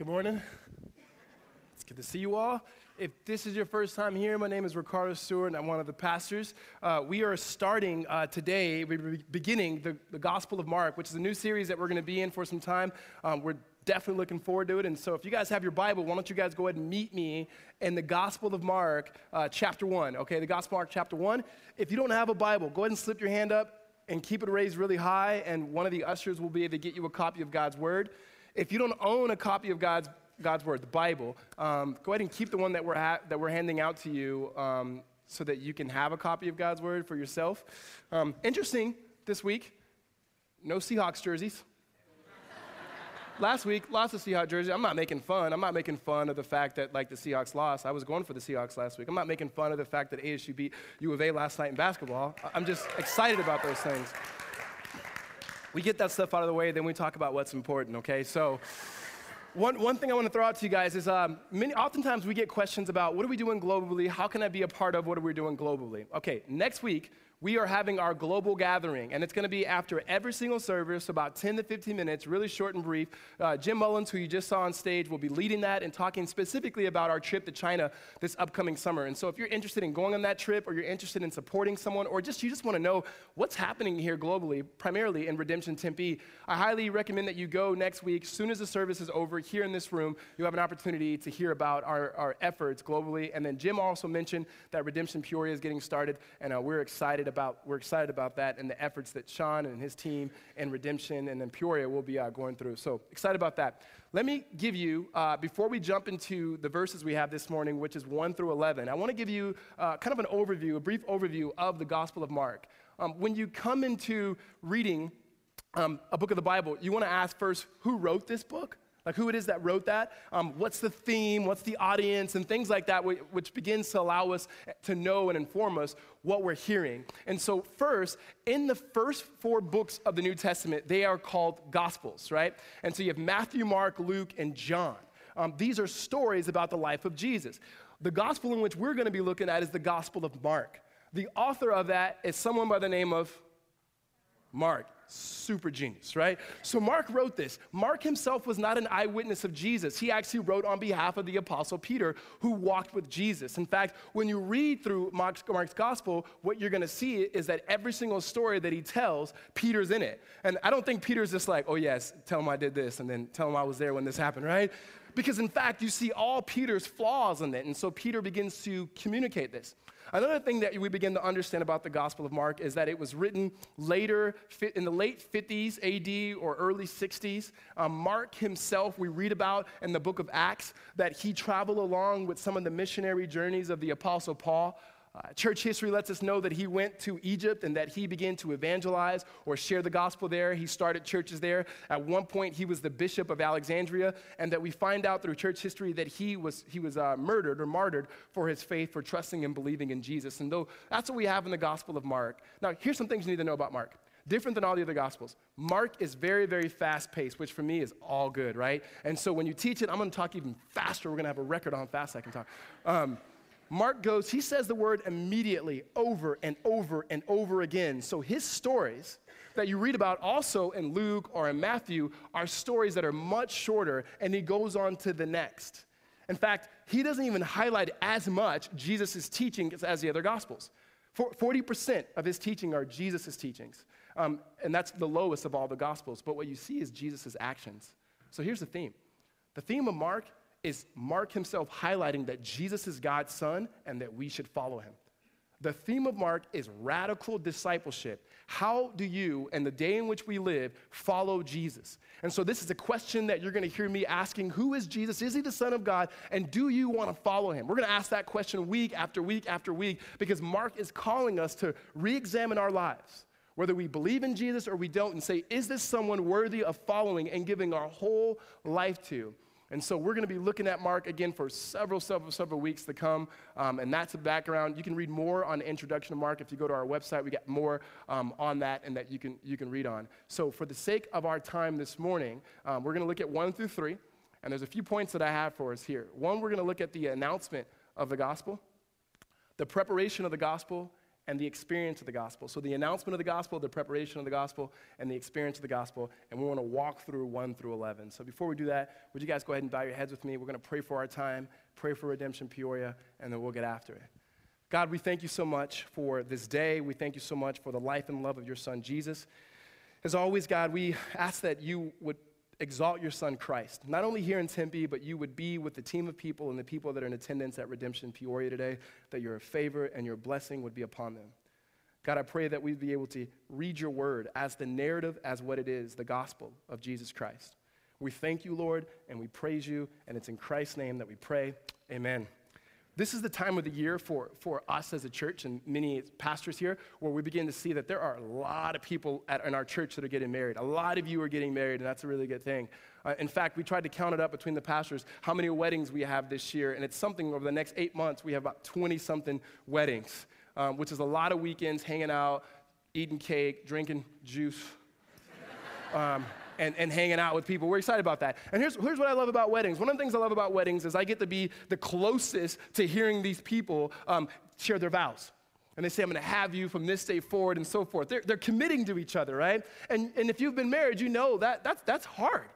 Good morning. It's good to see you all. If this is your first time here, my name is Ricardo Stewart, and I'm one of the pastors. Uh, we are starting uh, today, we're beginning the, the Gospel of Mark, which is a new series that we're going to be in for some time. Um, we're definitely looking forward to it. And so, if you guys have your Bible, why don't you guys go ahead and meet me in the Gospel of Mark, uh, chapter 1. Okay, the Gospel of Mark, chapter 1. If you don't have a Bible, go ahead and slip your hand up and keep it raised really high, and one of the ushers will be able to get you a copy of God's Word. If you don't own a copy of God's, God's Word, the Bible, um, go ahead and keep the one that we're, ha- that we're handing out to you um, so that you can have a copy of God's Word for yourself. Um, interesting this week, no Seahawks jerseys. Last week, lots of Seahawks jerseys. I'm not making fun. I'm not making fun of the fact that like the Seahawks lost. I was going for the Seahawks last week. I'm not making fun of the fact that ASU beat U of A last night in basketball. I'm just excited about those things we get that stuff out of the way, then we talk about what's important, okay? So, one, one thing I want to throw out to you guys is um, many, oftentimes we get questions about what are we doing globally? How can I be a part of what are we doing globally? Okay, next week, we are having our global gathering, and it's going to be after every single service, about 10 to 15 minutes, really short and brief. Uh, Jim Mullins, who you just saw on stage, will be leading that and talking specifically about our trip to China this upcoming summer. And so, if you're interested in going on that trip, or you're interested in supporting someone, or just you just want to know what's happening here globally, primarily in Redemption Tempe, I highly recommend that you go next week. As soon as the service is over, here in this room, you have an opportunity to hear about our, our efforts globally. And then Jim also mentioned that Redemption Peoria is getting started, and uh, we're excited about, we're excited about that and the efforts that Sean and his team and Redemption and then Peoria will be uh, going through. So excited about that. Let me give you, uh, before we jump into the verses we have this morning, which is 1 through 11, I want to give you uh, kind of an overview, a brief overview of the Gospel of Mark. Um, when you come into reading um, a book of the Bible, you want to ask first who wrote this book? Like who it is that wrote that, um, what's the theme, what's the audience, and things like that, which begins to allow us to know and inform us what we're hearing. And so, first, in the first four books of the New Testament, they are called Gospels, right? And so you have Matthew, Mark, Luke, and John. Um, these are stories about the life of Jesus. The gospel in which we're going to be looking at is the Gospel of Mark. The author of that is someone by the name of Mark super genius, right? So Mark wrote this. Mark himself was not an eyewitness of Jesus. He actually wrote on behalf of the apostle Peter, who walked with Jesus. In fact, when you read through Mark's, Mark's gospel, what you're going to see is that every single story that he tells, Peter's in it. And I don't think Peter's just like, oh yes, tell him I did this, and then tell him I was there when this happened, right? Because in fact, you see all Peter's flaws in it. And so Peter begins to communicate this. Another thing that we begin to understand about the Gospel of Mark is that it was written later, in the late 50s AD or early 60s. Um, Mark himself, we read about in the book of Acts that he traveled along with some of the missionary journeys of the Apostle Paul. Uh, church history lets us know that he went to Egypt and that he began to evangelize or share the gospel there. He started churches there. At one point, he was the bishop of Alexandria, and that we find out through church history that he was, he was uh, murdered or martyred for his faith, for trusting and believing in Jesus. And though that's what we have in the Gospel of Mark. Now, here's some things you need to know about Mark. Different than all the other Gospels. Mark is very, very fast paced, which for me is all good, right? And so when you teach it, I'm going to talk even faster. We're going to have a record on fast I can talk. Um, Mark goes, he says the word immediately over and over and over again. So his stories that you read about also in Luke or in Matthew are stories that are much shorter, and he goes on to the next. In fact, he doesn't even highlight as much Jesus' teaching as the other gospels. 40% of his teaching are Jesus' teachings. Um, and that's the lowest of all the gospels. But what you see is Jesus' actions. So here's the theme the theme of Mark is Mark himself highlighting that Jesus is God's son and that we should follow him. The theme of Mark is radical discipleship. How do you, in the day in which we live, follow Jesus? And so, this is a question that you're going to hear me asking Who is Jesus? Is he the Son of God? And do you want to follow him? We're going to ask that question week after week after week because Mark is calling us to re examine our lives, whether we believe in Jesus or we don't, and say, Is this someone worthy of following and giving our whole life to? And so we're going to be looking at Mark again for several, several, several weeks to come. Um, and that's the background. You can read more on the introduction of Mark. If you go to our website, we got more um, on that and that you can, you can read on. So for the sake of our time this morning, um, we're going to look at one through three. And there's a few points that I have for us here. One, we're going to look at the announcement of the gospel, the preparation of the gospel, and the experience of the gospel. So, the announcement of the gospel, the preparation of the gospel, and the experience of the gospel. And we want to walk through 1 through 11. So, before we do that, would you guys go ahead and bow your heads with me? We're going to pray for our time, pray for Redemption Peoria, and then we'll get after it. God, we thank you so much for this day. We thank you so much for the life and love of your son, Jesus. As always, God, we ask that you would exalt your son Christ, not only here in Tempe, but you would be with the team of people and the people that are in attendance at Redemption Peoria today, that your favor and your blessing would be upon them. God, I pray that we'd be able to read your word as the narrative, as what it is, the gospel of Jesus Christ. We thank you, Lord, and we praise you, and it's in Christ's name that we pray. Amen. This is the time of the year for, for us as a church and many pastors here where we begin to see that there are a lot of people at, in our church that are getting married. A lot of you are getting married, and that's a really good thing. Uh, in fact, we tried to count it up between the pastors how many weddings we have this year, and it's something over the next eight months, we have about 20 something weddings, um, which is a lot of weekends hanging out, eating cake, drinking juice. Um, and, and hanging out with people. We're excited about that. And here's, here's what I love about weddings. One of the things I love about weddings is I get to be the closest to hearing these people um, share their vows. And they say, I'm going to have you from this day forward and so forth. They're, they're committing to each other, right? And, and if you've been married, you know that that's, that's hard.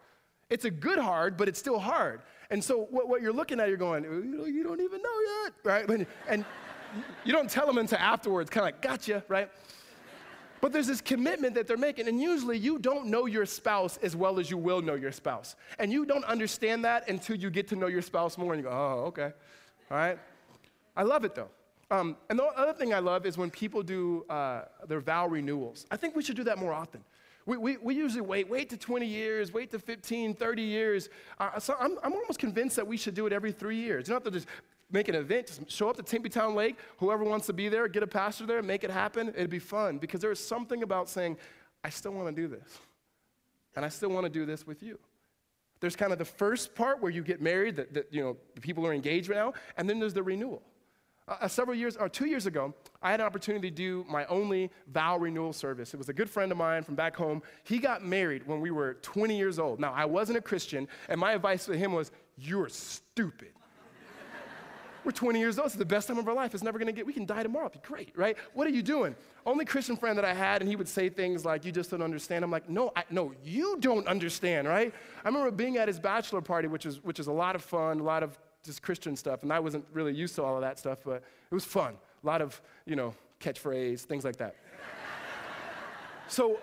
It's a good hard, but it's still hard. And so what, what you're looking at, you're going, you don't even know yet, right? And, and you don't tell them until afterwards, kind of like, gotcha, right? But there's this commitment that they're making, and usually you don't know your spouse as well as you will know your spouse. And you don't understand that until you get to know your spouse more and you go, oh, okay. All right? I love it though. Um, and the other thing I love is when people do uh, their vow renewals. I think we should do that more often. We, we, we, usually wait, wait to 20 years, wait to 15, 30 years. Uh, so I'm, I'm almost convinced that we should do it every three years. You don't have to just make an event, just show up to Tempe Town Lake. Whoever wants to be there, get a pastor there, make it happen. It'd be fun because there is something about saying, I still want to do this. And I still want to do this with you. There's kind of the first part where you get married, that, that you know, the people are engaged right now, and then there's the renewal. Uh, uh, several years, or two years ago, I had an opportunity to do my only vow renewal service. It was a good friend of mine from back home. He got married when we were 20 years old. Now, I wasn't a Christian, and my advice to him was, You're stupid. We're 20 years old. It's the best time of our life. It's never going to get, we can die tomorrow. It'd be great, right? What are you doing? Only Christian friend that I had, and he would say things like, You just don't understand. I'm like, No, I, no, you don't understand, right? I remember being at his bachelor party, which is, which is a lot of fun, a lot of just Christian stuff, and I wasn't really used to all of that stuff, but it was fun. A lot of, you know, catchphrase, things like that. so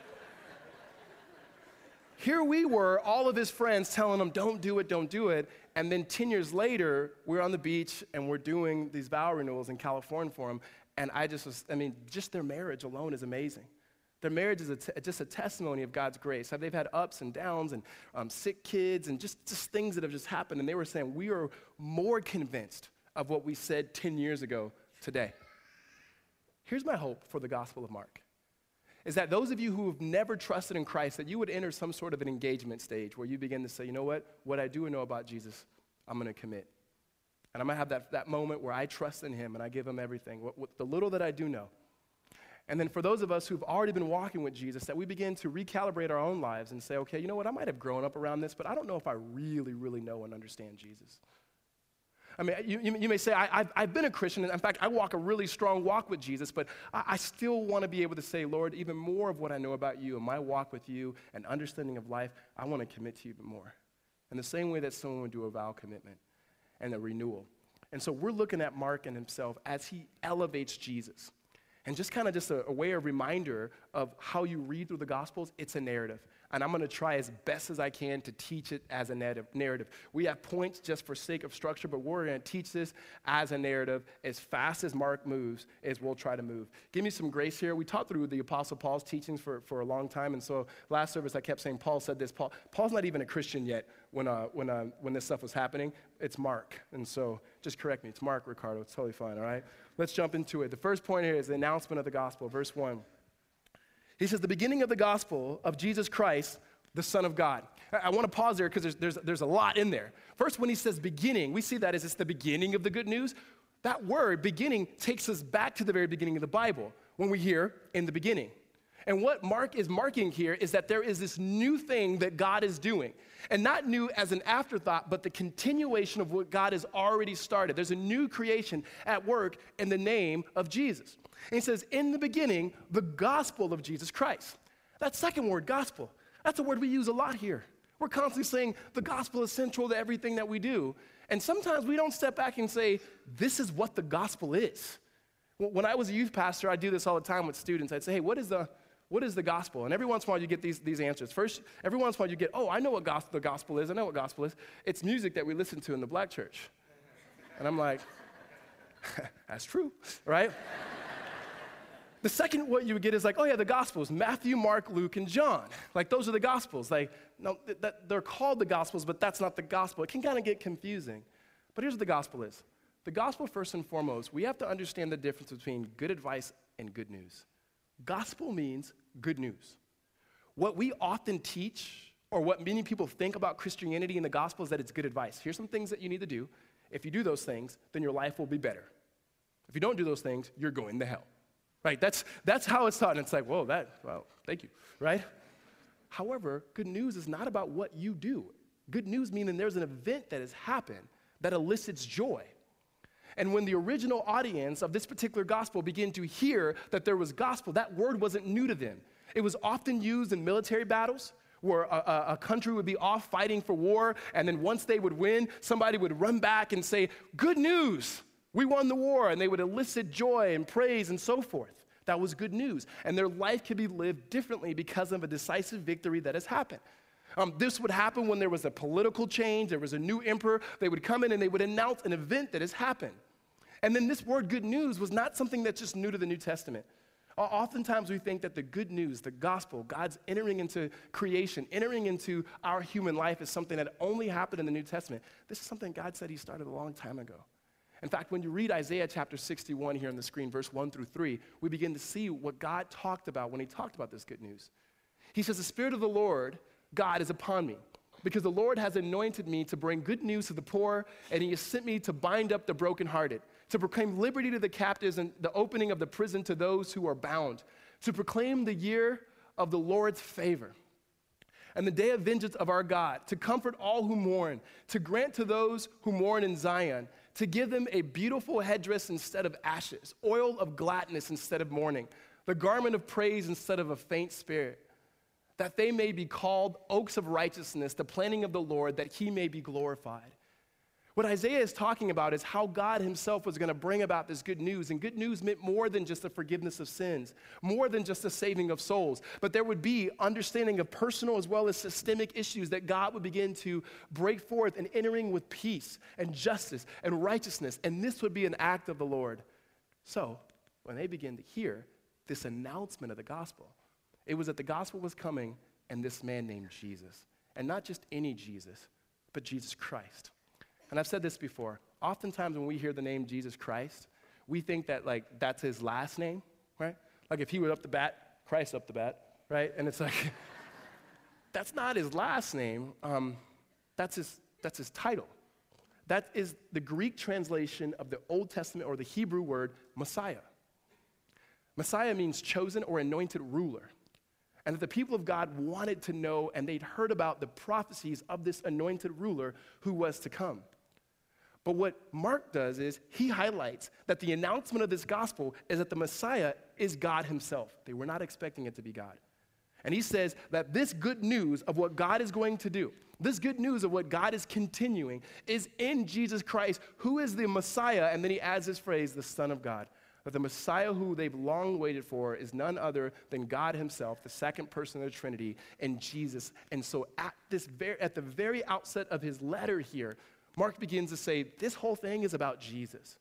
here we were, all of his friends telling him, Don't do it, don't do it. And then 10 years later, we're on the beach and we're doing these vow renewals in California for them. And I just was, I mean, just their marriage alone is amazing. Their marriage is a t- just a testimony of God's grace. They've had ups and downs and um, sick kids and just, just things that have just happened. And they were saying, we are more convinced of what we said 10 years ago today. Here's my hope for the Gospel of Mark is that those of you who have never trusted in Christ, that you would enter some sort of an engagement stage where you begin to say, you know what, what I do know about Jesus, I'm going to commit. And I'm going to have that, that moment where I trust in him and I give him everything, what, what, the little that I do know. And then for those of us who've already been walking with Jesus, that we begin to recalibrate our own lives and say, okay, you know what, I might have grown up around this, but I don't know if I really, really know and understand Jesus. I mean, you, you may say, I, have been a Christian. And in fact, I walk a really strong walk with Jesus, but I, I still want to be able to say, Lord, even more of what I know about you and my walk with you and understanding of life, I want to commit to you even more. In the same way that someone would do a vow commitment and a renewal. And so we're looking at Mark and himself as he elevates Jesus. And just kind of just a, a way of reminder of how you read through the Gospels, it's a narrative and I'm going to try as best as I can to teach it as a narrative. We have points just for sake of structure, but we're going to teach this as a narrative as fast as Mark moves, as we'll try to move. Give me some grace here. We talked through the Apostle Paul's teachings for, for a long time, and so last service I kept saying Paul said this. Paul, Paul's not even a Christian yet when, uh, when, uh, when this stuff was happening. It's Mark, and so just correct me. It's Mark, Ricardo. It's totally fine, all right? Let's jump into it. The first point here is the announcement of the gospel, verse 1. He says, the beginning of the gospel of Jesus Christ, the Son of God. I, want to pause there because there's, there's, there's a lot in there. First, when he says beginning, we see that as it's the beginning of the good news. That word, beginning, takes us back to the very beginning of the Bible when we hear in the beginning. And what Mark is marking here is that there is this new thing that God is doing. And not new as an afterthought, but the continuation of what God has already started. There's a new creation at work in the name of Jesus. And he says, In the beginning, the gospel of Jesus Christ. That second word, gospel, that's a word we use a lot here. We're constantly saying the gospel is central to everything that we do. And sometimes we don't step back and say, This is what the gospel is. When I was a youth pastor, I do this all the time with students. I'd say, Hey, what is the what is the gospel? And every once in a while you get these, these answers. First, every once in a while you get, oh, I know what gospel, the gospel is. I know what gospel is. It's music that we listen to in the black church. And I'm like, that's true, right? the second what you would get is like, oh yeah, the gospels, Matthew, Mark, Luke, and John. Like those are the gospels. Like, no, that, they're called the gospels, but that's not the gospel. It can kind of get confusing. But here's what the gospel is. The gospel, first and foremost, we have to understand the difference between good advice and good news. Gospel means good news. What we often teach, or what many people think about Christianity and the gospel, is that it's good advice. Here's some things that you need to do. If you do those things, then your life will be better. If you don't do those things, you're going to hell. Right? That's, that's how it's taught. And it's like, whoa, that, well, thank you. Right? However, good news is not about what you do. Good news meaning there's an event that has happened that elicits joy. And when the original audience of this particular gospel began to hear that there was gospel, that word wasn't new to them. It was often used in military battles where a, a, country would be off fighting for war, and then once they would win, somebody would run back and say, Good news, we won the war. And they would elicit joy and praise and so forth. That was good news. And their life could be lived differently because of a decisive victory that has happened. Um, this would happen when there was a political change, there was a new emperor. They would come in and they would announce an event that has happened. And then this word good news was not something that's just new to the New Testament. Oftentimes we think that the good news, the gospel, God's entering into creation, entering into our human life is something that only happened in the New Testament. This is something God said He started a long time ago. In fact, when you read Isaiah chapter 61 here on the screen, verse 1 through 3, we begin to see what God talked about when He talked about this good news. He says, The Spirit of the Lord God is upon me. Because the Lord has anointed me to bring good news to the poor, and He has sent me to bind up the brokenhearted, to proclaim liberty to the captives and the opening of the prison to those who are bound, to proclaim the year of the Lord's favor and the day of vengeance of our God, to comfort all who mourn, to grant to those who mourn in Zion, to give them a beautiful headdress instead of ashes, oil of gladness instead of mourning, the garment of praise instead of a faint spirit that they may be called oaks of righteousness, the planting of the Lord, that he may be glorified. What Isaiah is talking about is how God himself was going to bring about this good news. And good news meant more than just the forgiveness of sins, more than just the saving of souls. But there would be understanding of personal as well as systemic issues that God would begin to break forth and entering with peace and justice and righteousness. And this would be an act of the Lord. So, when they begin to hear this announcement of the gospel, it was that the gospel was coming and this man named Jesus. And not just any Jesus, but Jesus Christ. And I've said this before. Oftentimes when we hear the name Jesus Christ, we think that like that's his last name, right? Like if he was up the bat, Christ up the bat, right? And it's like, that's not his last name. Um, that's, his, that's his title. That is the Greek translation of the Old Testament or the Hebrew word Messiah. Messiah means chosen or anointed ruler and that the people of God wanted to know and they'd heard about the prophecies of this anointed ruler who was to come. But what Mark does is he highlights that the announcement of this gospel is that the Messiah is God himself. They were not expecting it to be God. And he says that this good news of what God is going to do, this good news of what God is continuing, is in Jesus Christ, who is the Messiah. And then he adds this phrase, the Son of God that the Messiah who they've long waited for is none other than God Himself, the second person of the Trinity, and Jesus. And so, at, this very, at the very outset of his letter here, Mark begins to say this whole thing is about Jesus.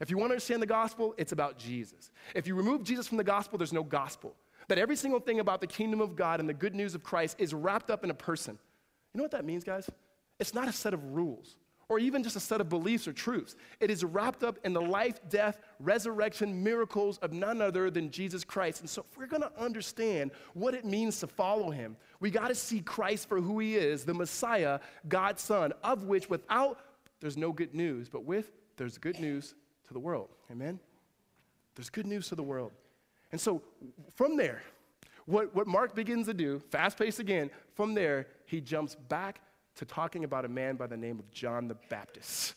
If you want to understand the gospel, it's about Jesus. If you remove Jesus from the gospel, there's no gospel. That every single thing about the kingdom of God and the good news of Christ is wrapped up in a person. You know what that means, guys? It's not a set of rules or even just a set of beliefs or truths. It is wrapped up in the life, death, resurrection, miracles of none other than Jesus Christ. And so, if we're going to understand what it means to follow him, we got to see Christ for who he is, the Messiah, God's Son, of which without there's no good news, but with there's good news to the world. Amen? There's good news to the world. And so, from there, What, what Mark begins to do, fast pace again, from there, he jumps back to talking about a man by the name of John the Baptist.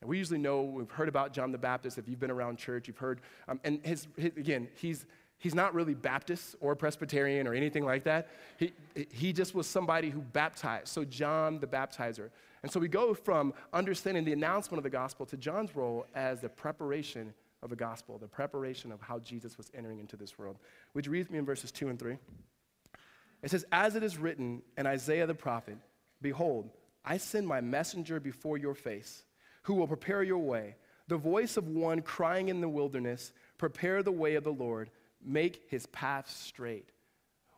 And we usually know, we've heard about John the Baptist. If you've been around church, you've heard, um, and his, his, again, he's, he's not really Baptist or Presbyterian or anything like that. He, he just was somebody who baptized. So, John the baptizer. And so we go from understanding the announcement of the gospel to John's role as the preparation of the gospel, the preparation of how Jesus was entering into this world. Would you read with me in verses 2 and 3? It says, As it is written in Isaiah the prophet, Behold, I send my messenger before your face, who will prepare your way. The voice of one crying in the wilderness, Prepare the way of the Lord, make his path straight.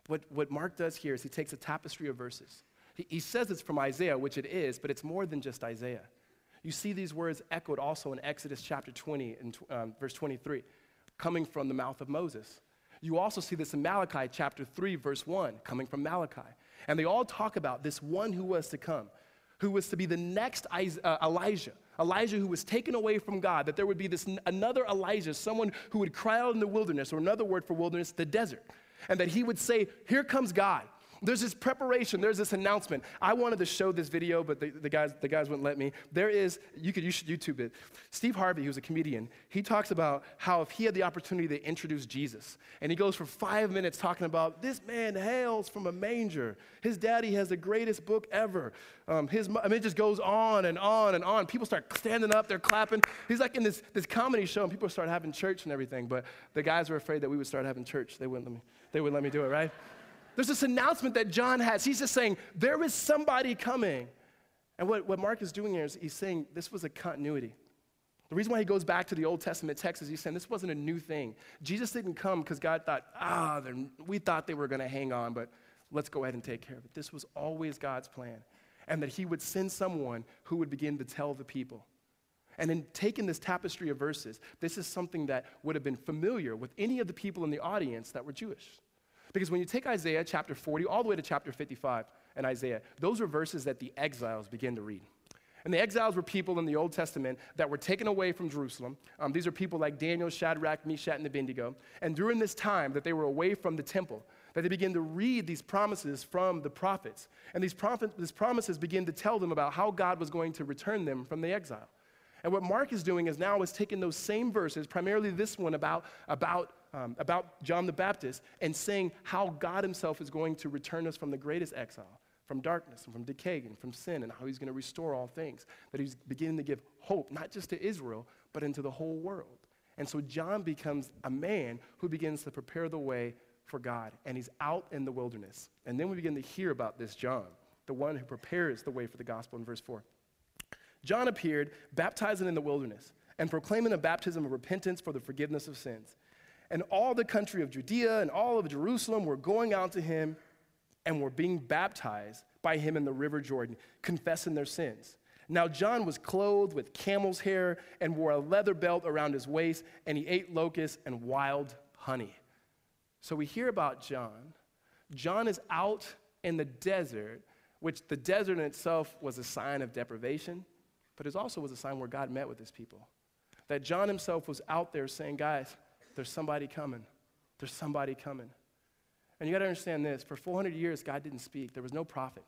What, what Mark does here is he takes a tapestry of verses. He, he says it's from Isaiah, which it is, but it's more than just Isaiah. You see these words echoed also in Exodus chapter 20 and um, verse 23, coming from the mouth of Moses. You also see this in Malachi chapter 3, verse 1, coming from Malachi. And they all talk about this one who was to come, who was to be the next uh, Elijah. Elijah who was taken away from God, that there would be this another Elijah, someone who would cry out in the wilderness, or another word for wilderness, the desert. And that he would say, Here comes God. There's this preparation, there's this announcement. I wanted to show this video, but the, the, guys, the guys wouldn't let me. There is, you could you should YouTube it. Steve Harvey, who's a comedian, he talks about how if he had the opportunity to introduce Jesus, and he goes for five minutes talking about this man hails from a manger. His daddy has the greatest book ever. Um, his, I mean, it just goes on and on and on. People start standing up, they're clapping. He's like in this, this comedy show, and people start having church and everything. But the guys were afraid that we would start having church. They wouldn't let me, they wouldn't let me do it, right? There's this announcement that John has. He's just saying, there is somebody coming. And what, what Mark is doing here is he's saying this was a continuity. The reason why he goes back to the Old Testament text is he's saying this wasn't a new thing. Jesus didn't come because God thought, ah, we thought they were going to hang on, but let's go ahead and take care of it. This was always God's plan. And that he would send someone who would begin to tell the people. And in taking this tapestry of verses, this is something that would have been familiar with any of the people in the audience that were Jewish. Because when you take Isaiah chapter 40 all the way to chapter 55 in Isaiah, those are verses that the exiles begin to read. And the exiles were people in the Old Testament that were taken away from Jerusalem. Um, these are people like Daniel, Shadrach, Meshach, and Abednego. And during this time that they were away from the temple, that they begin to read these promises from the prophets. And these, prophet, these promises begin to tell them about how God was going to return them from the exile. And what Mark is doing is now is taking those same verses, primarily this one about, about um, about John the Baptist and saying how God himself is going to return us from the greatest exile, from darkness and from decay and from sin, and how he's going to restore all things. That he's beginning to give hope, not just to Israel, but into the whole world. And so John becomes a man who begins to prepare the way for God, and he's out in the wilderness. And then we begin to hear about this John, the one who prepares the way for the gospel in verse 4. John appeared, baptizing in the wilderness and proclaiming a baptism of repentance for the forgiveness of sins and all the country of Judea and all of Jerusalem were going out to him and were being baptized by him in the river Jordan, confessing their sins. Now, John was clothed with camel's hair and wore a leather belt around his waist, and he ate locusts and wild honey. So we hear about John. John is out in the desert, which the desert in itself was a sign of deprivation, but it also was a sign where God met with his people. That John himself was out there saying, Guys, there's somebody coming. There's somebody coming. And you got to understand this for 400 years, God didn't speak, there was no prophet.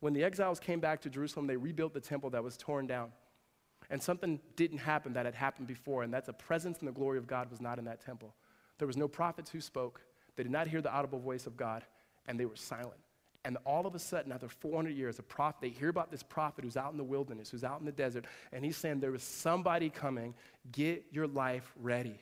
When the exiles came back to Jerusalem, they rebuilt the temple that was torn down. And something didn't happen that had happened before, and that's a presence and the glory of God was not in that temple. There was no prophets who spoke. They did not hear the audible voice of God, and they were silent. And all of a sudden, after 400 years, a prophet, they hear about this prophet who's out in the wilderness, who's out in the desert, and he's saying, There is somebody coming. Get your life ready.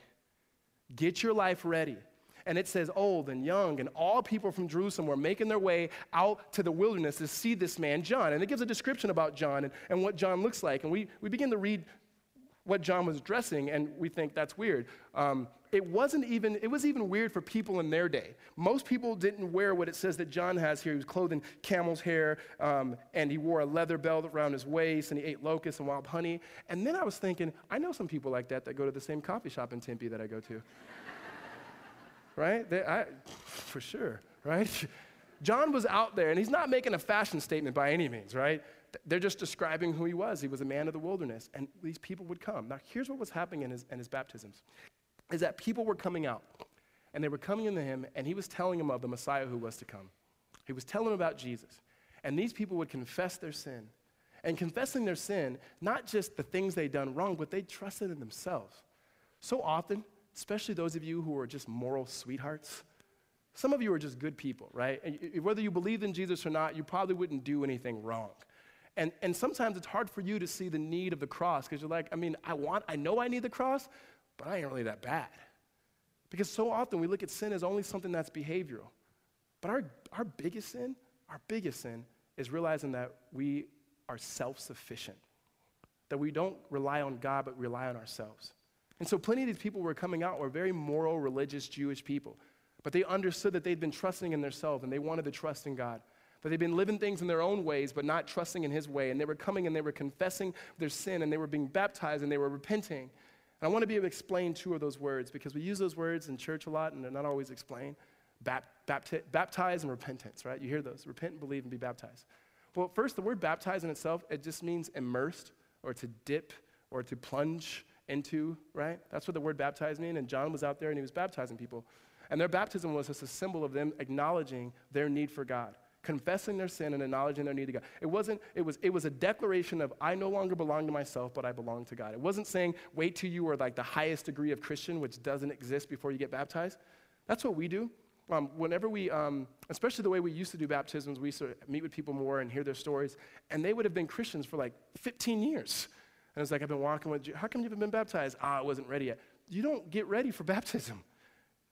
Get your life ready. And it says old and young, and all people from Jerusalem were making their way out to the wilderness to see this man, John. And it gives a description about John and, and what John looks like. And we, we begin to read what John was dressing, and we think that's weird. Um, it wasn't even, it was even weird for people in their day. Most people didn't wear what it says that John has here. He was clothed in camel's hair, um, and he wore a leather belt around his waist, and he ate locusts and wild honey. And then I was thinking, I know some people like that that go to the same coffee shop in Tempe that I go to. right? They, I, for sure, right? John was out there, and he's not making a fashion statement by any means, right? They're just describing who he was. He was a man of the wilderness, and these people would come. Now, here's what was happening in his, in his baptisms is that people were coming out. and they were coming into him, and he was telling them of the Messiah who was to come. He was telling them about Jesus. And these people would confess their sin. And confessing their sin, not just the things they'd done wrong, but they trusted in themselves. So often, especially those of you who are just moral sweethearts, some of you are just good people, right? And whether you believe in Jesus or not, you probably wouldn't do anything wrong. And, and sometimes it's hard for you to see the need of the cross because you're like, I mean, I want, I know I need the cross, but I ain't really that bad. Because so often we look at sin as only something that's behavioral. But our, our biggest sin, our biggest sin, is realizing that we are self sufficient, that we don't rely on God, but rely on ourselves. And so plenty of these people were coming out were very moral, religious Jewish people. But they understood that they'd been trusting in themselves and they wanted to trust in God. But they'd been living things in their own ways, but not trusting in His way. And they were coming and they were confessing their sin and they were being baptized and they were repenting. And I want to be able to explain two of those words because we use those words in church a lot and they're not always explained. bapti- baptize and repentance, right? You hear those repent and believe and be baptized. Well, first, the word baptize in itself, it just means immersed or to dip or to plunge into, right? That's what the word baptize means. And John was out there and he was baptizing people. And their baptism was just a symbol of them acknowledging their need for God, confessing their sin and acknowledging their need to God. It wasn't, it was, it was a declaration of, I no longer belong to myself, but I belong to God. It wasn't saying, wait till you are like the highest degree of Christian, which doesn't exist before you get baptized. That's what we do. Um, whenever we, um, especially the way we used to do baptisms, we used to meet with people more and hear their stories, and they would have been Christians for like 15 years. And it's like, I've been walking with you. How come you haven't been baptized? Ah, I wasn't ready yet. You don't get ready for baptism.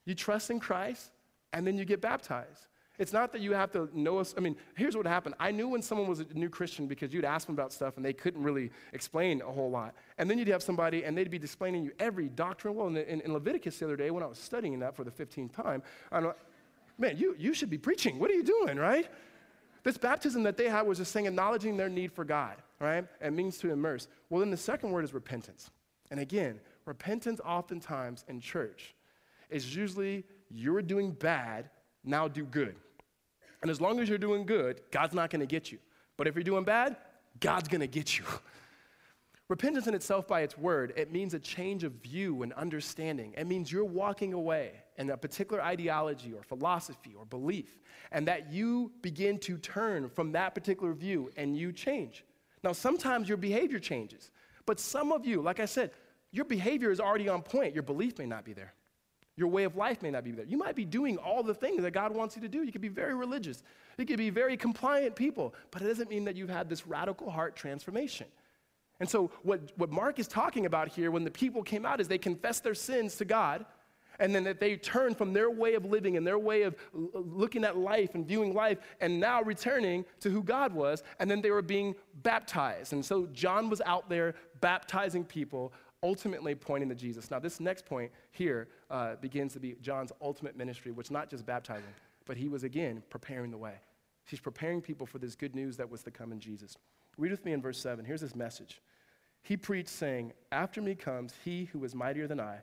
You trust in Christ, and then you get baptized. It's not that you have to know us. I mean, here's what happened. I knew when someone was a new Christian because you'd ask them about stuff and they couldn't really explain a whole lot. And then you'd have somebody and they'd be explaining you every doctrine. Well, in, in, in Leviticus the other day when I was studying that for the 15th time, I'm like, man, you, you should be preaching. What are you doing, right? This baptism that they had was just saying acknowledging their need for God, right? And means to immerse. Well, then the second word is repentance. And again, repentance oftentimes in church is usually you're doing bad, now do good. And as long as you're doing good, God's not going to get you. But if you're doing bad, God's going to get you. Repentance in itself, by its word, it means a change of view and understanding. It means you're walking away in a particular ideology or philosophy or belief, and that you begin to turn from that particular view and you change. Now, sometimes your behavior changes, but some of you, like I said, your behavior is already on point. Your belief may not be there. Your way of life may not be there. You might be doing all the things that God wants you to do. You could be very religious. You could be very compliant people, but it doesn't mean that you've had this radical heart transformation. And so, what, what Mark is talking about here when the people came out is they confessed their sins to God, and then that they turned from their way of living and their way of looking at life and viewing life, and now returning to who God was, and then they were being baptized. And so, John was out there baptizing people ultimately pointing to Jesus. Now, this next point here uh, begins to be John's ultimate ministry, which not just baptizing, but he was again preparing the way. He's preparing people for this good news that was to come in Jesus. Read with me in verse 7. Here's his message. He preached, saying, After me comes he who is mightier than I,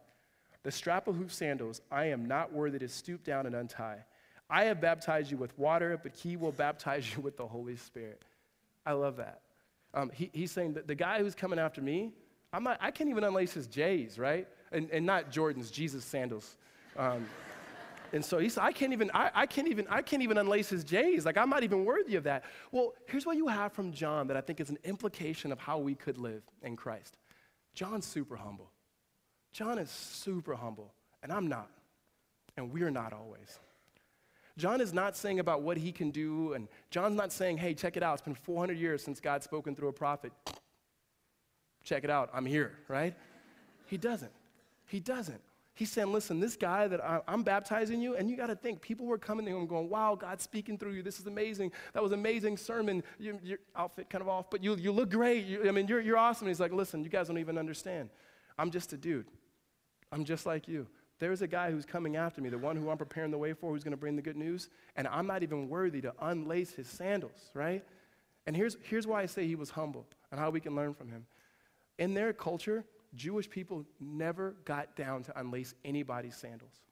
the strap of whose sandals I am not worthy to stoop down and untie. I have baptized you with water, but he will baptize you with the Holy Spirit. I love that. Um, he, he's saying that the guy who's coming after me, Not, I can't even unlace his J's, right? And, and not Jordan's, Jesus sandals. Um, and so he said, I can't even, I, I, can't even, I can't even unlace his J's. Like I'm not even worthy of that. Well, here's what you have from John that I think is an implication of how we could live in Christ. John's super humble. John is super humble, and I'm not. And we're not always. John is not saying about what he can do, and John's not saying, hey, check it out, it's been 400 years since God's spoken through a prophet check it out, I'm here, right? He doesn't. He doesn't. He's saying, listen, this guy that I, am baptizing you, and you got to think, people were coming to him going, wow, God's speaking through you. This is amazing. That was amazing sermon. You, your outfit kind of off, but you, you look great. You, I mean, you're, you're awesome. And he's like, listen, you guys don't even understand. I'm just a dude. I'm just like you. There's a guy who's coming after me, the one who I'm preparing the way for, who's going to bring the good news, and I'm not even worthy to unlace his sandals, right? And here's, here's why I say he was humble and how we can learn from him. In their culture, Jewish people never got down to unlace anybody's sandals.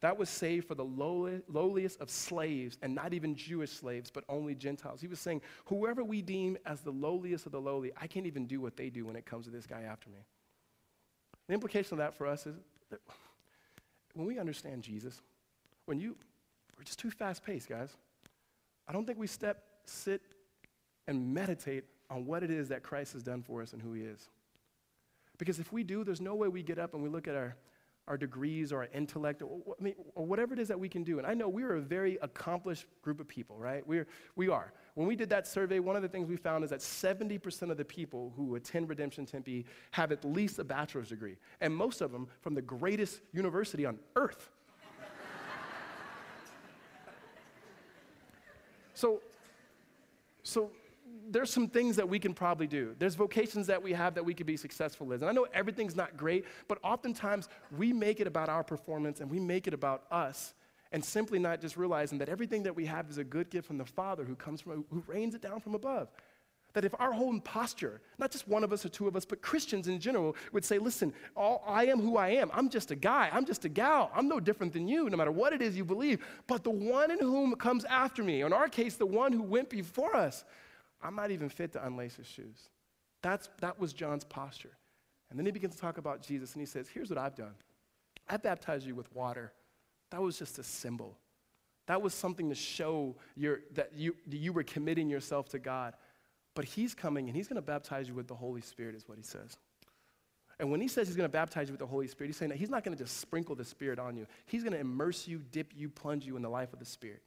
That was saved for the lowly, lowliest of slaves, and not even Jewish slaves, but only Gentiles. He was saying, Whoever we deem as the lowliest of the lowly, I can't even do what they do when it comes to this guy after me. The implication of that for us is that when we understand Jesus, when you, we're just too fast paced, guys. I don't think we step, sit, and meditate on what it is that Christ has done for us and who he is. Because if we do, there's no way we get up and we look at our, our degrees or our intellect or, I mean, or whatever it is that we can do. And I know we're a very accomplished group of people, right? We're, we are. When we did that survey, one of the things we found is that 70% of the people who attend Redemption Tempe have at least a bachelor's degree, and most of them from the greatest university on earth. so, so there's some things that we can probably do. There's vocations that we have that we could be successful in. And I know everything's not great, but oftentimes we make it about our performance and we make it about us and simply not just realizing that everything that we have is a good gift from the Father who comes from, who rains it down from above. That if our whole posture, not just one of us or two of us, but Christians in general, would say, listen, all, I am who I am. I'm just a guy. I'm just a gal. I'm no different than you, no matter what it is you believe. But the one in whom comes after me, in our case, the one who went before us, I'm not even fit to unlace his shoes. That's, that was John's posture. And then he begins to talk about Jesus, and he says, Here's what I've done I baptized you with water. That was just a symbol. That was something to show your, that you, you were committing yourself to God. But he's coming and he's going to baptize you with the Holy Spirit, is what he says. And when he says he's going to baptize you with the Holy Spirit, he's saying that he's not going to just sprinkle the Spirit on you. He's going to immerse you, dip you, plunge you in the life of the Spirit.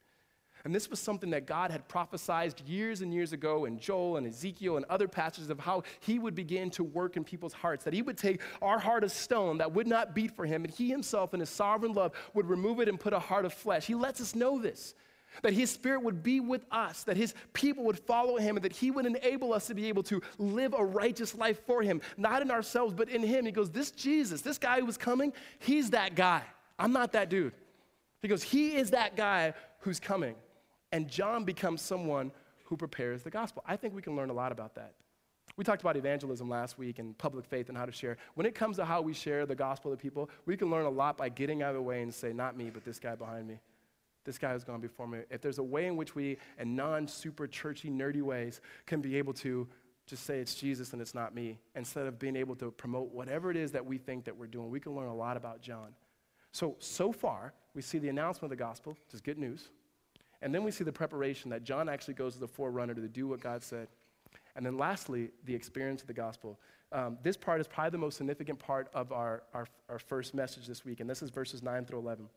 And this was something that God had prophesied years and years ago in Joel and Ezekiel and other passages of how he would begin to work in people's hearts, that he would take our heart of stone that would not beat for him, and he himself in his sovereign love would remove it and put a heart of flesh. He lets us know this. That his spirit would be with us, that his people would follow him, and that he would enable us to be able to live a righteous life for him, not in ourselves, but in him. He goes, This Jesus, this guy who was coming, he's that guy. I'm not that dude. He goes, He is that guy who's coming. And John becomes someone who prepares the gospel. I think we can learn a lot about that. We talked about evangelism last week and public faith and how to share. When it comes to how we share the gospel to people, we can learn a lot by getting out of the way and say, not me, but this guy behind me. This guy who's gone before me. If there's a way in which we, in non super churchy, nerdy ways, can be able to just say it's Jesus and it's not me, instead of being able to promote whatever it is that we think that we're doing, we can learn a lot about John. So, so far, we see the announcement of the gospel, which is good news. And then we see the preparation that John actually goes as the forerunner to do what God said. And then lastly, the experience of the gospel. Um, this part is probably the most significant part of our, our, our first message this week, and this is verses 9 through 11.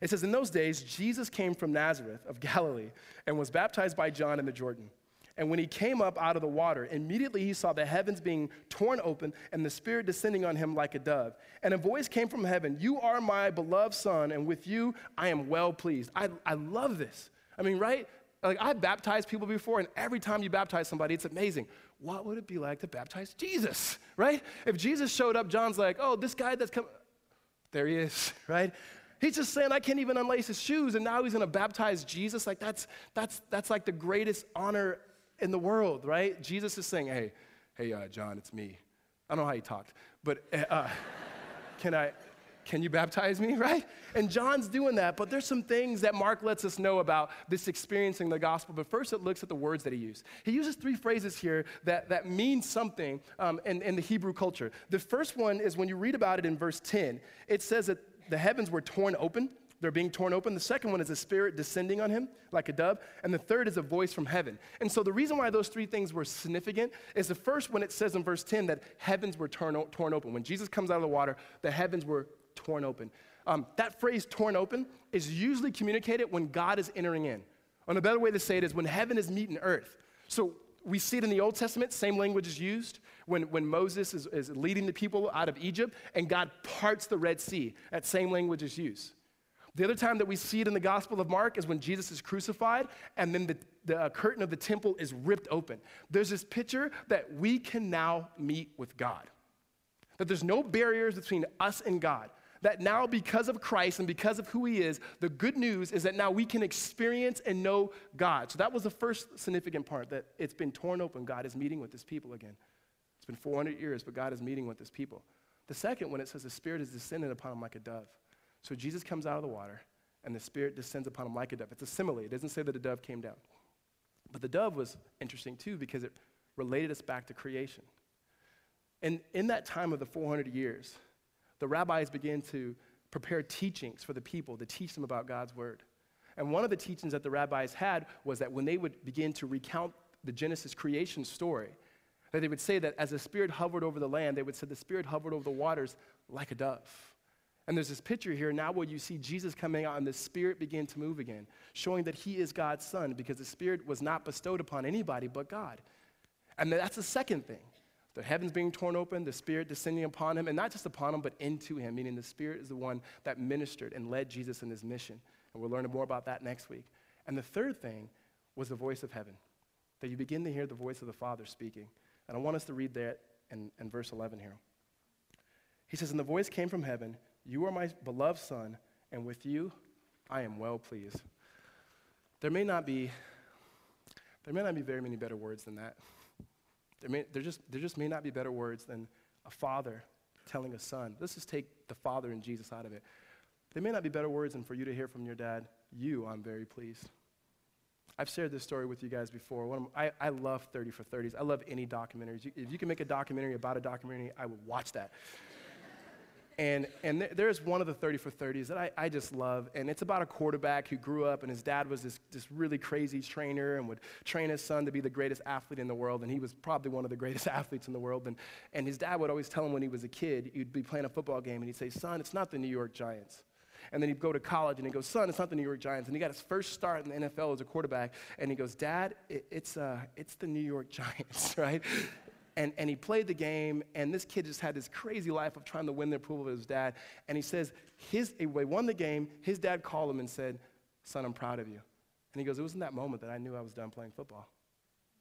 It says, In those days, Jesus came from Nazareth of Galilee and was baptized by John in the Jordan. And when he came up out of the water, immediately he saw the heavens being torn open and the Spirit descending on him like a dove. And a voice came from heaven You are my beloved Son, and with you I am well pleased. I, I love this. I mean, right? Like, I've baptized people before, and every time you baptize somebody, it's amazing. What would it be like to baptize Jesus, right? If Jesus showed up, John's like, Oh, this guy that's come, there he is, right? He's just saying, I can't even unlace his shoes, and now he's gonna baptize Jesus. Like, that's, that's, that's like the greatest honor in the world, right? Jesus is saying, hey, hey, uh, John, it's me. I don't know how he talked, but uh, uh can I, can you baptize me, right? And John's doing that, but there's some things that Mark lets us know about this experiencing the gospel. But first, it looks at the words that he used. He uses three phrases here that, that mean something um, in, in the Hebrew culture. The first one is when you read about it in verse 10, it says that the heavens were torn open. They're being torn open. The second one is a spirit descending on him like a dove. And the third is a voice from heaven. And so the reason why those three things were significant is the first one it says in verse 10 that heavens were torn, torn open. When Jesus comes out of the water, the heavens were torn open. Um, that phrase, torn open, is usually communicated when God is entering in. And a better way to say it is when heaven is meeting earth. So we see it in the Old Testament, same language is used when, when Moses is, is leading the people out of Egypt and God parts the Red Sea. That same language is used. The other time that we see it in the Gospel of Mark is when Jesus is crucified and then the, the uh, curtain of the temple is ripped open. There's this picture that we can now meet with God, that there's no barriers between us and God. That now, because of Christ and because of who He is, the good news is that now we can experience and know God. So that was the first significant part that it's been torn open. God is meeting with His people again. It's been 400 years, but God is meeting with His people. The second, when it says the Spirit is descended upon Him like a dove. So Jesus comes out of the water, and the Spirit descends upon him like a dove. It's a simile. It doesn't say that a dove came down. But the dove was interesting too because it related us back to creation. And in that time of the 400 years, the rabbis began to prepare teachings for the people to teach them about God's word. And one of the teachings that the rabbis had was that when they would begin to recount the Genesis creation story, that they would say that as the Spirit hovered over the land, they would say the Spirit hovered over the waters like a dove. And there's this picture here now where you see Jesus coming out and the Spirit begin to move again, showing that He is God's Son because the Spirit was not bestowed upon anybody but God. And that's the second thing. The heavens being torn open, the Spirit descending upon him, and not just upon him, but into him, meaning the Spirit is the one that ministered and led Jesus in his mission. And we'll learn more about that next week. And the third thing was the voice of heaven, that you begin to hear the voice of the Father speaking. And I want us to read that in, in verse 11 here. He says, And the voice came from heaven, You are my beloved Son, and with you I am well pleased. There may not be, there may not be very many better words than that. There, may, there, just, there just may not be better words than a father telling a son. Let's just take the father and Jesus out of it. There may not be better words than for you to hear from your dad, You, I'm very pleased. I've shared this story with you guys before. Of, I, I love 30 for 30s. I love any documentaries. If you can make a documentary about a documentary, I would watch that. And, and th- there's one of the 30 for 30s that I, I just love. And it's about a quarterback who grew up, and his dad was this, this really crazy trainer and would train his son to be the greatest athlete in the world. And he was probably one of the greatest athletes in the world. And, and his dad would always tell him when he was a kid, he'd be playing a football game, and he'd say, Son, it's not the New York Giants. And then he'd go to college and he'd go, Son, it's not the New York Giants. And he got his first start in the NFL as a quarterback. And he goes, Dad, it, it's, uh, it's the New York Giants, right? And, and he played the game, and this kid just had this crazy life of trying to win the approval of his dad. And he says, his, he won the game. His dad called him and said, Son, I'm proud of you. And he goes, It was in that moment that I knew I was done playing football.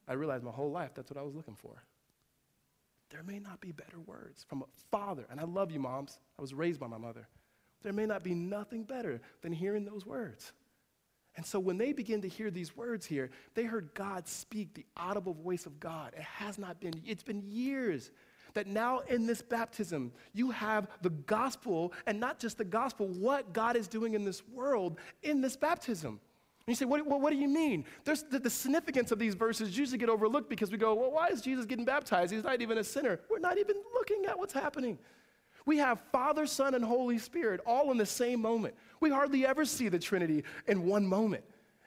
I realized my whole life that's what I was looking for. There may not be better words from a father, and I love you, moms. I was raised by my mother. There may not be nothing better than hearing those words. And so when they begin to hear these words here, they heard God speak the audible voice of God. It has not been, it's been years that now in this baptism, you have the gospel, and not just the gospel, what God is doing in this world in this baptism. And you say, what, what, what do you mean? There's the, the, significance of these verses usually get overlooked because we go, well, why is Jesus getting baptized? He's not even a sinner. We're not even looking at what's happening. We have Father, Son, and Holy Spirit all in the same moment. We hardly ever see the Trinity in one moment.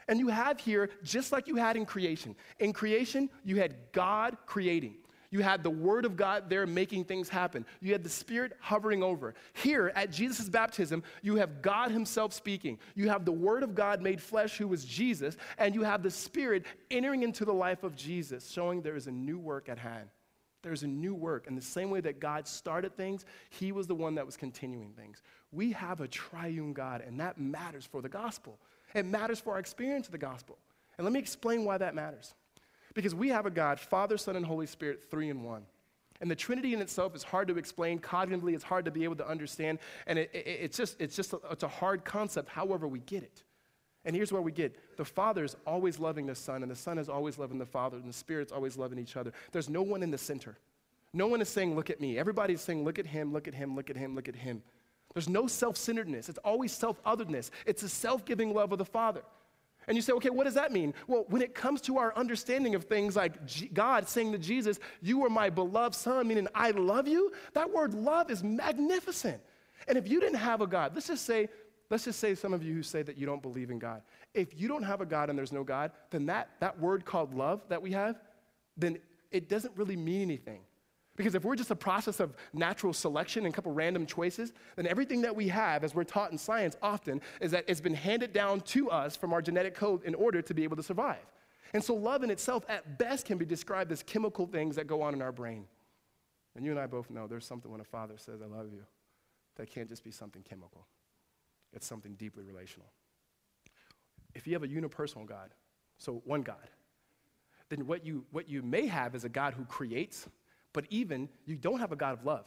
And you have here, just like you had in creation. In creation, you had God creating. You had the Word of God there making things happen. You had the Spirit hovering over. Here at Jesus' baptism, you have God Himself speaking. You have the Word of God made flesh, who was Jesus, and you have the Spirit entering into the life of Jesus, showing there is a new work at hand. There's a new work. And the same way that God started things, He was the one that was continuing things. We have a triune God, and that matters for the gospel. It matters for our experience of the gospel. And let me explain why that matters. Because we have a God, Father, Son, and Holy Spirit, three in one. And the Trinity in itself is hard to explain. Cognitively, it's hard to be able to understand. And it, it, it's just, it's just a, it's a hard concept, however, we get it. And here's where we get the Father is always loving the Son, and the Son is always loving the Father, and the Spirit's always loving each other. There's no one in the center. No one is saying, Look at me. Everybody's saying, Look at him, look at him, look at him, look at him. There's no self centeredness. It's always self otherness. It's a self giving love of the Father. And you say, okay, what does that mean? Well, when it comes to our understanding of things like G- God saying to Jesus, You are my beloved Son, meaning I love you, that word love is magnificent. And if you didn't have a God, let's just say Let's just say some of you who say that you don't believe in God. If you don't have a God and there's no God, then that, that word called love that we have, then it doesn't really mean anything. Because if we're just a process of natural selection and a couple random choices, then everything that we have, as we're taught in science often, is that it's been handed down to us from our genetic code in order to be able to survive. And so love in itself, at best, can be described as chemical things that go on in our brain. And you and I both know there's something when a father says, I love you, that can't just be something chemical. It's something deeply relational. If you have a unipersonal God, so one God, then what you, what you may have is a God who creates, but even you don't have a God of love.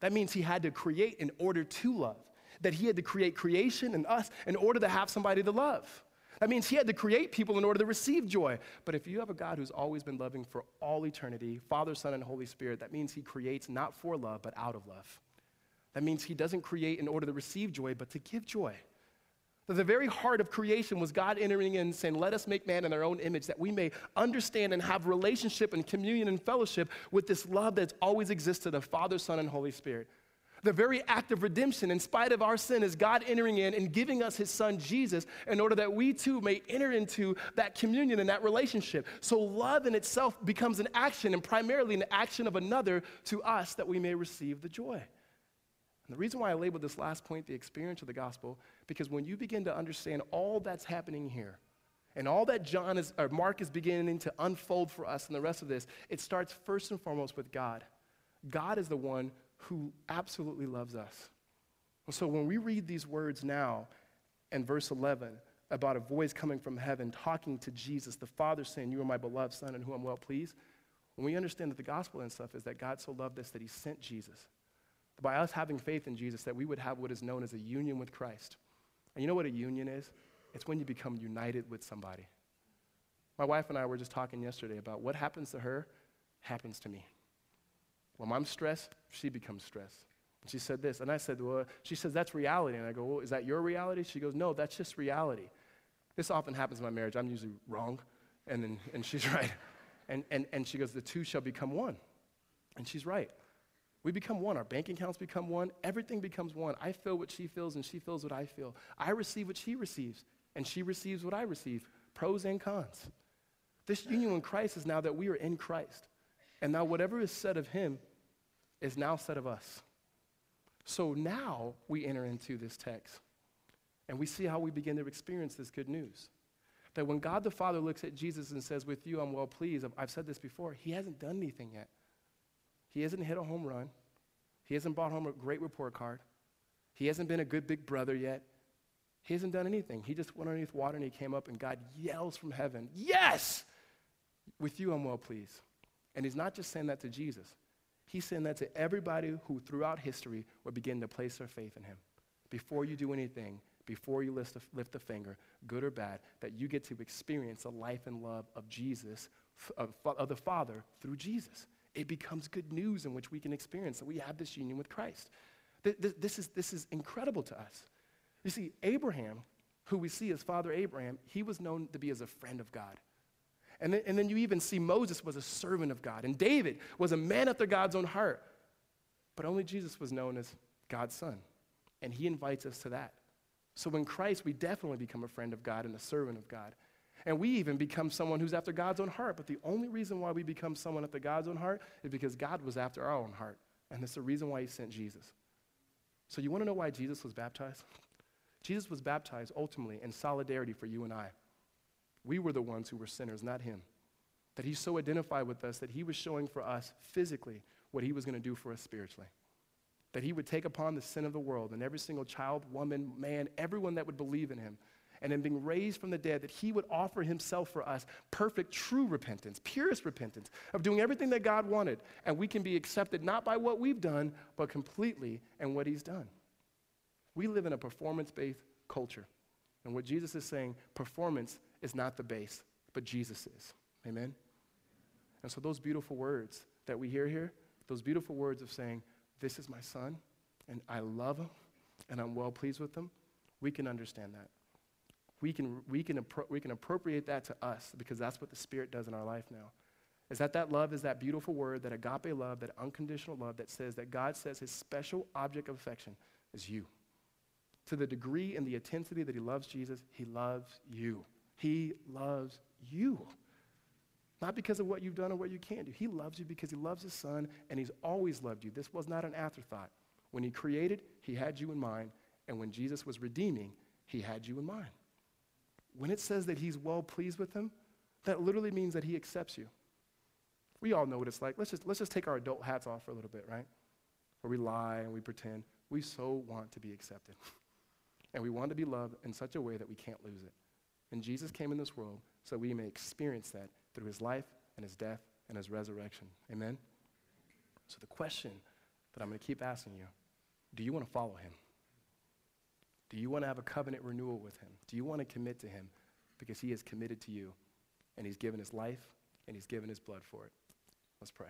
That means he had to create in order to love, that he had to create creation and us in order to have somebody to love. That means he had to create people in order to receive joy. But if you have a God who's always been loving for all eternity, Father, Son, and Holy Spirit, that means he creates not for love, but out of love. That means he doesn't create in order to receive joy, but to give joy. That the very heart of creation was God entering in and saying, Let us make man in our own image, that we may understand and have relationship and communion and fellowship with this love that's always existed of Father, Son, and Holy Spirit. The very act of redemption, in spite of our sin, is God entering in and giving us his son Jesus in order that we too may enter into that communion and that relationship. So, love in itself becomes an action and primarily an action of another to us that we may receive the joy. And the reason why I labeled this last point the experience of the gospel, because when you begin to understand all that's happening here, and all that John is, or Mark is beginning to unfold for us in the rest of this, it starts first and foremost with God. God is the one who absolutely loves us. And so when we read these words now in verse 11 about a voice coming from heaven talking to Jesus, the Father saying, You are my beloved Son in whom I'm well pleased, when we understand that the gospel and stuff is that God so loved us that he sent Jesus. By us having faith in Jesus, that we would have what is known as a union with Christ. And you know what a union is? It's when you become united with somebody. My wife and I were just talking yesterday about what happens to her happens to me. When I'm stressed, she becomes stressed. And she said this, and I said, well, she says, that's reality. And I go, well, is that your reality? She goes, no, that's just reality. This often happens in my marriage. I'm usually wrong, and, then, and she's right. And, and, and she goes, the two shall become one. And she's right. We become one. Our bank accounts become one. Everything becomes one. I feel what she feels, and she feels what I feel. I receive what she receives, and she receives what I receive. Pros and cons. This union in Christ is now that we are in Christ. And now whatever is said of him is now said of us. So now we enter into this text and we see how we begin to experience this good news. That when God the Father looks at Jesus and says, With you I'm well pleased, I've said this before, he hasn't done anything yet. He hasn't hit a home run. He hasn't brought home a great report card. He hasn't been a good big brother yet. He hasn't done anything. He just went underneath water and he came up, and God yells from heaven, Yes! With you I'm well pleased. And he's not just saying that to Jesus, He's saying that to everybody who throughout history would begin to place their faith in him. Before you do anything, before you lift a, lift a finger, good or bad, that you get to experience the life and love of Jesus, of, of the Father through Jesus. It becomes good news in which we can experience that we have this union with Christ. This is, this is incredible to us. You see, Abraham, who we see as Father Abraham, he was known to be as a friend of God. And then, and then you even see Moses was a servant of God, and David was a man after God's own heart. But only Jesus was known as God's son, and he invites us to that. So in Christ, we definitely become a friend of God and a servant of God. And we even become someone who's after God's own heart. But the only reason why we become someone after God's own heart is because God was after our own heart. And that's the reason why he sent Jesus. So you want to know why Jesus was baptized? Jesus was baptized ultimately in solidarity for you and I. We were the ones who were sinners, not him. That he so identified with us that he was showing for us physically what he was going to do for us spiritually. That he would take upon the sin of the world and every single child, woman, man, everyone that would believe in him. And in being raised from the dead, that he would offer himself for us perfect, true repentance, purest repentance of doing everything that God wanted. And we can be accepted not by what we've done, but completely in what he's done. We live in a performance based culture. And what Jesus is saying, performance is not the base, but Jesus is. Amen? And so, those beautiful words that we hear here, those beautiful words of saying, This is my son, and I love him, and I'm well pleased with him, we can understand that. We can, we, can appro- we can appropriate that to us because that's what the Spirit does in our life now. Is that that love is that beautiful word, that agape love, that unconditional love that says that God says his special object of affection is you. To the degree and the intensity that he loves Jesus, he loves you. He loves you. Not because of what you've done or what you can't do. He loves you because he loves his son and he's always loved you. This was not an afterthought. When he created, he had you in mind. And when Jesus was redeeming, he had you in mind. When it says that he's well pleased with him, that literally means that he accepts you. We all know what it's like. Let's just, let's just take our adult hats off for a little bit, right? Where we lie and we pretend. We so want to be accepted. and we want to be loved in such a way that we can't lose it. And Jesus came in this world so we may experience that through his life and his death and his resurrection. Amen? So the question that I'm going to keep asking you do you want to follow him? Do you want to have a covenant renewal with him? Do you want to commit to him? Because he is committed to you and he's given his life and he's given his blood for it. Let's pray.